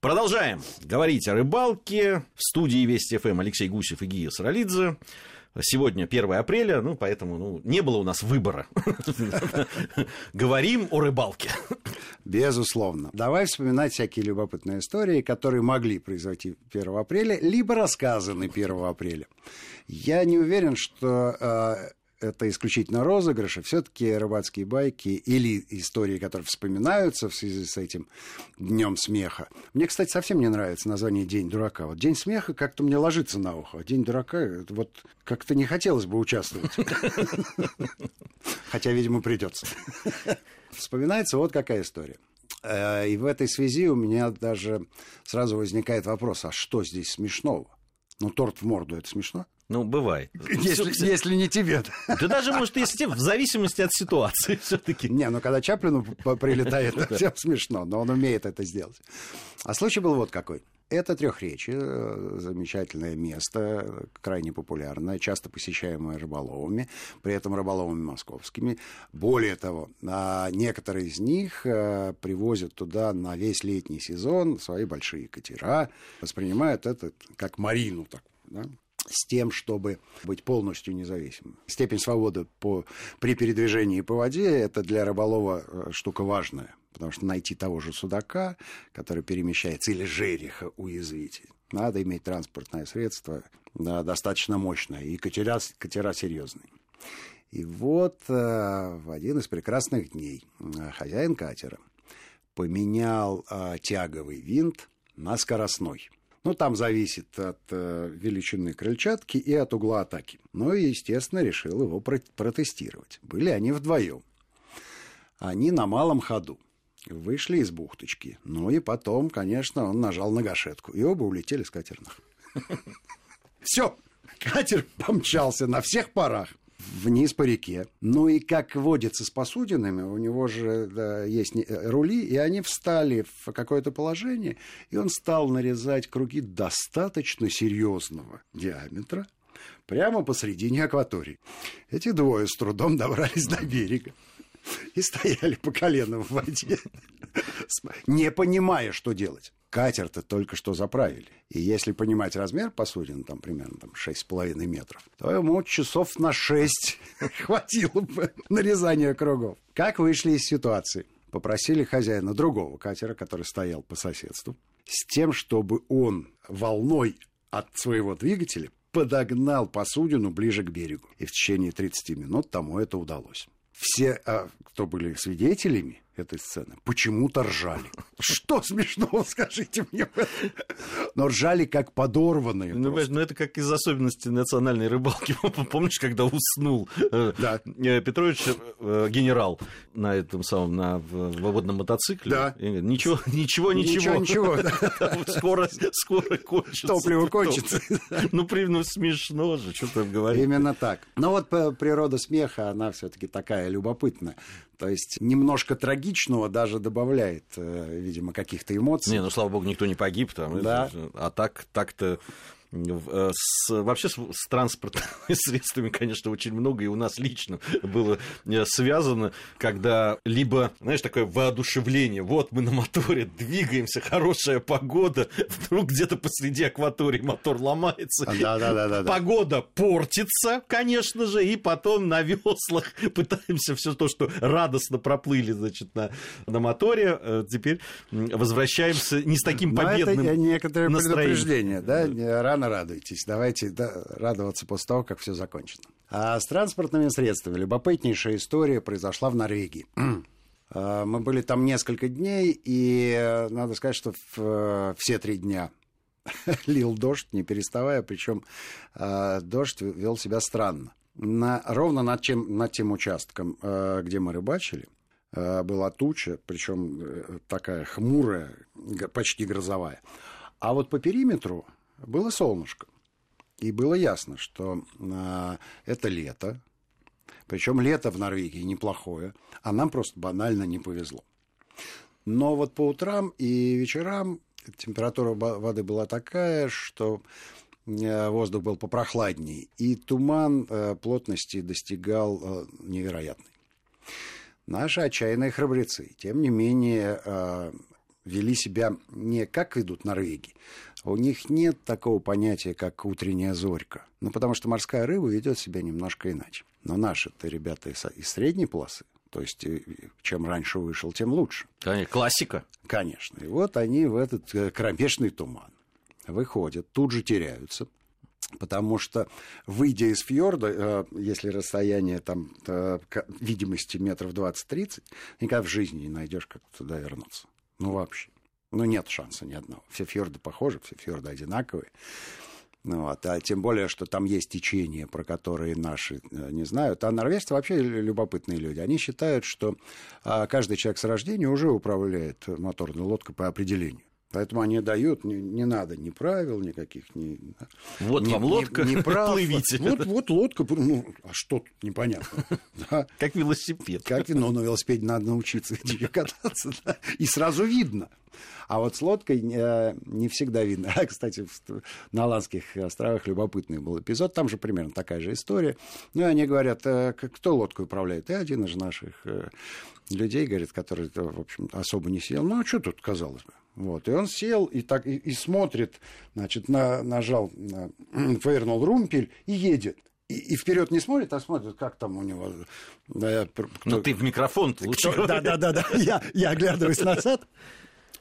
Продолжаем говорить о рыбалке. В студии Вести ФМ Алексей Гусев и Гия Саралидзе. Сегодня 1 апреля, ну, поэтому ну, не было у нас выбора. Говорим о рыбалке. Безусловно. Давай вспоминать всякие любопытные истории, которые могли произойти 1 апреля, либо рассказаны 1 апреля. Я не уверен, что э, это исключительно розыгрыши, все-таки рыбацкие байки или истории, которые вспоминаются в связи с этим днем смеха. Мне, кстати, совсем не нравится название День дурака. Вот День смеха как-то мне ложится на ухо. День дурака, вот как-то не хотелось бы участвовать. Хотя, видимо, придется. Вспоминается вот какая история. Э, и в этой связи у меня даже сразу возникает вопрос, а что здесь смешного? Ну, торт в морду, это смешно? Ну, бывает. Если, все, если не тебе. Да даже, может, если в зависимости от ситуации все-таки. Не, ну когда Чаплину прилетает, всем смешно, но он умеет это сделать. А случай был вот какой. Это трехречие, э, замечательное место, крайне популярное, часто посещаемое рыболовами, при этом рыболовами московскими. Более того, некоторые из них э, привозят туда на весь летний сезон свои большие катера, воспринимают это как марину такую. Да? С тем, чтобы быть полностью независимым. Степень свободы по, при передвижении по воде – это для рыболова э, штука важная, потому что найти того же судака, который перемещается, или жереха уязвить, надо иметь транспортное средство да, достаточно мощное, и катера, катера серьезные. И вот э, в один из прекрасных дней э, хозяин катера поменял э, тяговый винт на скоростной – ну, там зависит от э, величины крыльчатки и от угла атаки. И, естественно, решил его протестировать. Были они вдвоем. Они на малом ходу. Вышли из бухточки. Ну и потом, конечно, он нажал на гашетку. И оба улетели с катерных. Все, катер помчался на всех парах вниз по реке. Ну и как водится с посудинами, у него же да, есть рули, и они встали в какое-то положение, и он стал нарезать круги достаточно серьезного диаметра прямо посредине акватории. Эти двое с трудом добрались до берега и стояли по коленам в воде, не понимая, что делать катер-то только что заправили. И если понимать размер посудин, там примерно там, 6,5 метров, то ему часов на 6 хватило бы нарезания кругов. Как вышли из ситуации? Попросили хозяина другого катера, который стоял по соседству, с тем, чтобы он волной от своего двигателя подогнал посудину ближе к берегу. И в течение 30 минут тому это удалось. Все, а, кто были свидетелями, этой сцены почему-то ржали. Что смешного, скажите мне? Но ржали как подорванные. Ну, ну, это как из особенностей национальной рыбалки. Помнишь, когда уснул да. Э, Петрович, э, генерал, на этом самом, на водном мотоцикле? Да. Ничего, ничего, ничего. Ничего, ничего. Скоро, скоро кончится. Топливо кончится. Ну, ну, смешно же, что там говорить. Именно так. Но вот природа смеха, она все таки такая любопытная. То есть немножко трагичного даже добавляет, э, видимо, каких-то эмоций. Не, ну слава богу, никто не погиб там. Да. А так, так-то с, вообще с, с транспортными средствами, конечно, очень много, и у нас лично было э, связано, когда либо, знаешь, такое воодушевление, вот мы на моторе двигаемся, хорошая погода, вдруг где-то посреди акватории мотор ломается, да, да, да, да, погода портится, конечно же, и потом на веслах пытаемся все то, что радостно проплыли, значит, на, на моторе, э, теперь возвращаемся не с таким победным Но это некоторое настроением. предупреждение, да, рано рано радуйтесь. Давайте да, радоваться после того, как все закончено. А с транспортными средствами любопытнейшая история произошла в Норвегии. А, мы были там несколько дней, и э, надо сказать, что в, э, все три дня лил дождь, не переставая, причем э, дождь вел себя странно. На, ровно над, чем, над тем участком, где мы рыбачили, была туча, причем такая хмурая, почти грозовая. А вот по периметру было солнышко. И было ясно, что э, это лето, причем лето в Норвегии неплохое, а нам просто банально не повезло. Но вот по утрам и вечерам температура воды была такая, что э, воздух был попрохладней, и туман э, плотности достигал э, невероятной. Наши отчаянные храбрецы, тем не менее, вели себя не как ведут Норвегии. У них нет такого понятия, как утренняя зорька. Ну, потому что морская рыба ведет себя немножко иначе. Но наши-то ребята из, из средней полосы, то есть э, чем раньше вышел, тем лучше. Конечно, классика. Конечно. И вот они в этот э, кромешный туман выходят, тут же теряются, Потому что, выйдя из фьорда, э, если расстояние там видимости метров 20-30, никогда в жизни не найдешь, как туда вернуться. Ну, вообще. Ну, нет шанса ни одного. Все фьорды похожи, все фьорды одинаковые. Ну, вот, а тем более, что там есть течения, про которые наши э, не знают. А норвежцы вообще любопытные люди. Они считают, что а, каждый человек с рождения уже управляет моторной лодкой по определению. Поэтому они дают, не, не надо ни правил никаких, ни... Вот ни, вам лодка, ни, ни прав. плывите. Вот, вот лодка, ну, а что тут непонятно. Да. Как велосипед. Как, ну, на велосипеде надо научиться кататься, да, и сразу видно. А вот с лодкой э, не всегда видно. Кстати, на Аландских островах любопытный был эпизод, там же примерно такая же история. Ну, и они говорят, э, кто лодкой управляет? И один из наших э, людей, говорит, который, в общем, особо не сел. Ну, а что тут, казалось бы? Вот. И он сел и, так, и, и смотрит, значит, на, нажал, на, повернул румпель и едет. И, и вперед не смотрит, а смотрит, как там у него. Да, кто, ну ты в микрофон лучше. Да, да, да, да. Я, я оглядываюсь назад.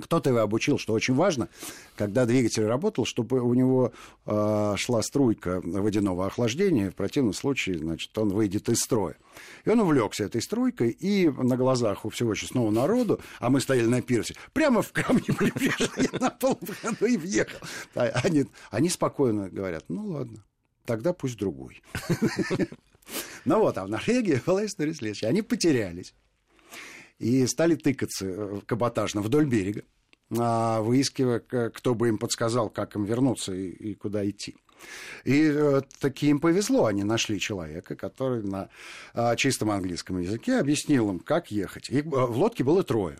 Кто-то его обучил, что очень важно, когда двигатель работал, чтобы у него э, шла струйка водяного охлаждения, в противном случае, значит, он выйдет из строя. И он увлекся этой струйкой, и на глазах у всего честного народу, а мы стояли на пирсе, прямо в камни прибежали на полводу и въехал. Они, они спокойно говорят, ну ладно, тогда пусть другой. Ну вот, а в Норвегии была история следующая. Они потерялись и стали тыкаться э, каботажно вдоль берега, а, выискивая, кто бы им подсказал, как им вернуться и, куда идти. И э, таки им повезло, они нашли человека, который на э, чистом английском языке объяснил им, как ехать. И э, в лодке было трое.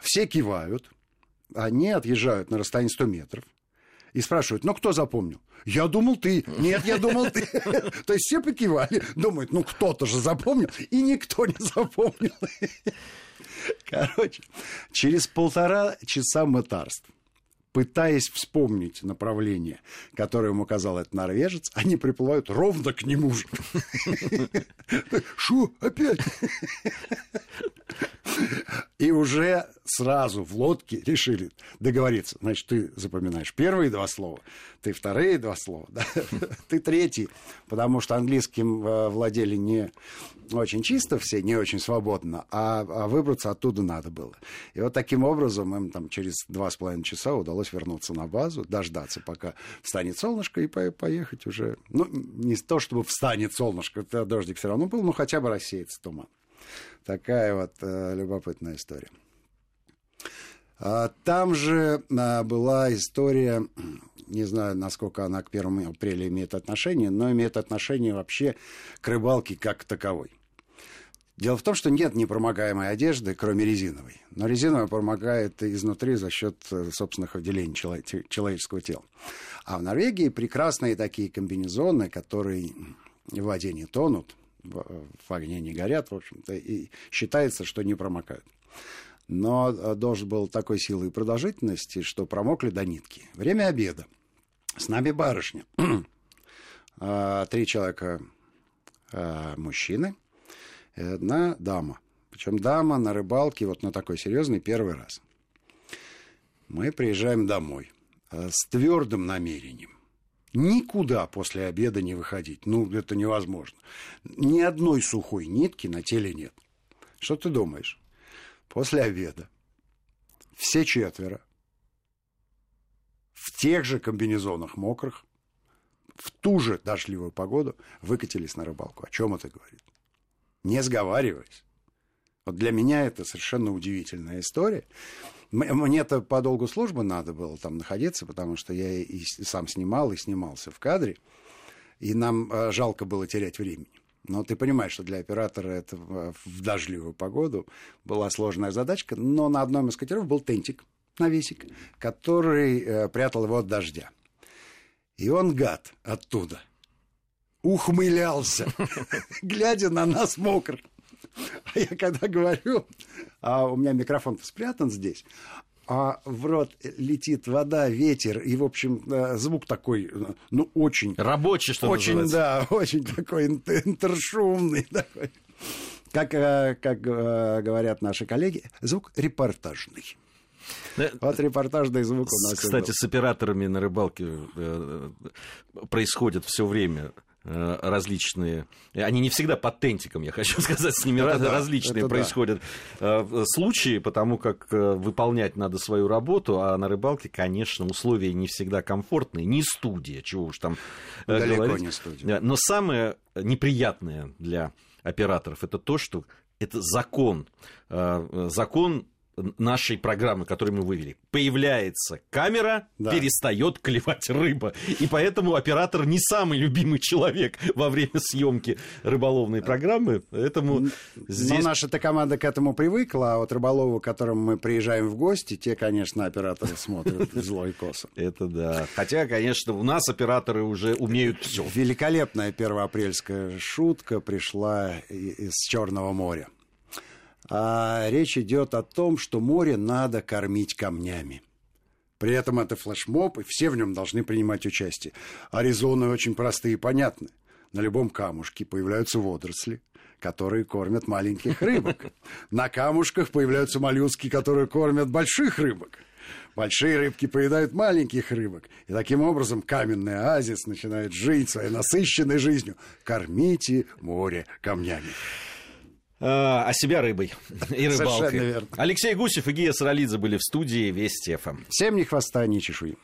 Все кивают, они отъезжают на расстоянии 100 метров и спрашивают, ну кто запомнил? Я думал, ты. Нет, я думал, ты. То есть все покивали, думают, ну кто-то же запомнил, и никто не запомнил. Короче, через полтора часа мытарств пытаясь вспомнить направление, которое ему указал этот норвежец, они приплывают ровно к нему же. Шу, опять? И уже сразу в лодке решили договориться. Значит, ты запоминаешь первые два слова, ты вторые два слова, да? ты третий, потому что английским э, владели не очень чисто все, не очень свободно, а, а выбраться оттуда надо было. И вот таким образом им там через два с половиной часа удалось вернуться на базу, дождаться, пока встанет солнышко, и поехать уже. Ну, не то, чтобы встанет солнышко, дождик все равно был, но хотя бы рассеется туман. Такая вот э, любопытная история. А, там же а, была история, не знаю, насколько она к 1 апреля имеет отношение, но имеет отношение вообще к рыбалке как таковой. Дело в том, что нет непромокаемой одежды, кроме резиновой. Но резиновая промокает изнутри за счет э, собственных выделений человеческого тела. А в Норвегии прекрасные такие комбинезоны, которые в воде не тонут, в огне не горят, в общем-то, и считается, что не промокают. Но э, должен был такой силы и продолжительности, что промокли до нитки. Время обеда. С нами барышня. А, три человека а, мужчины, одна дама. Причем дама на рыбалке, вот на такой серьезный первый раз. Мы приезжаем домой э, с твердым намерением никуда после обеда не выходить. Ну, это невозможно. Ни одной сухой нитки на теле нет. Что ты думаешь? После обеда все четверо в тех же комбинезонах мокрых, в ту же дождливую погоду выкатились на рыбалку. О чем это говорит? Не сговариваясь. Вот для меня это совершенно удивительная история. Мне-то по долгу службы надо было там находиться, потому что я и сам снимал, и снимался в кадре. И нам э, жалко было терять времени. Но ты понимаешь, что для оператора это в дождливую погоду была сложная задачка. Но на одном из катеров был тентик, навесик, который э, прятал его от дождя. И он, гад, оттуда ухмылялся, глядя на нас мокрых. А я когда говорю, а у меня микрофон спрятан здесь, а в рот летит вода, ветер, и, в общем, э, звук такой, э, ну, очень... Рабочий, что Очень, называется. да, очень такой интершумный такой. Как, э, как говорят наши коллеги, звук репортажный. Вот репортажный звук у нас. Кстати, с операторами на рыбалке происходит все время Э, различные, они не всегда по тентикам, я хочу сказать, с ними это различные происходят да. Э, случаи, потому как э, выполнять надо свою работу, а на рыбалке, конечно, условия не всегда комфортные, не студия, чего уж там Далеко говорить. не студия. Но самое неприятное для операторов это то, что это закон, закон нашей программы, которую мы вывели, появляется камера, да. перестает клевать рыба. И поэтому оператор не самый любимый человек во время съемки рыболовной программы. Поэтому здесь... Но наша-то команда к этому привыкла, а вот рыболову, к которым мы приезжаем в гости, те, конечно, операторы смотрят злой косо. Это да. Хотя, конечно, у нас операторы уже умеют все. Великолепная первоапрельская шутка пришла из Черного моря а речь идет о том, что море надо кормить камнями. При этом это флешмоб, и все в нем должны принимать участие. А резоны очень простые и понятны. На любом камушке появляются водоросли, которые кормят маленьких рыбок. На камушках появляются моллюски, которые кормят больших рыбок. Большие рыбки поедают маленьких рыбок. И таким образом каменный оазис начинает жить своей насыщенной жизнью. Кормите море камнями. А, а себя рыбой и рыбалкой. Алексей Гусев и Гия Саралидзе были в студии Вести ФМ. Всем ни хвоста, ни чешуи.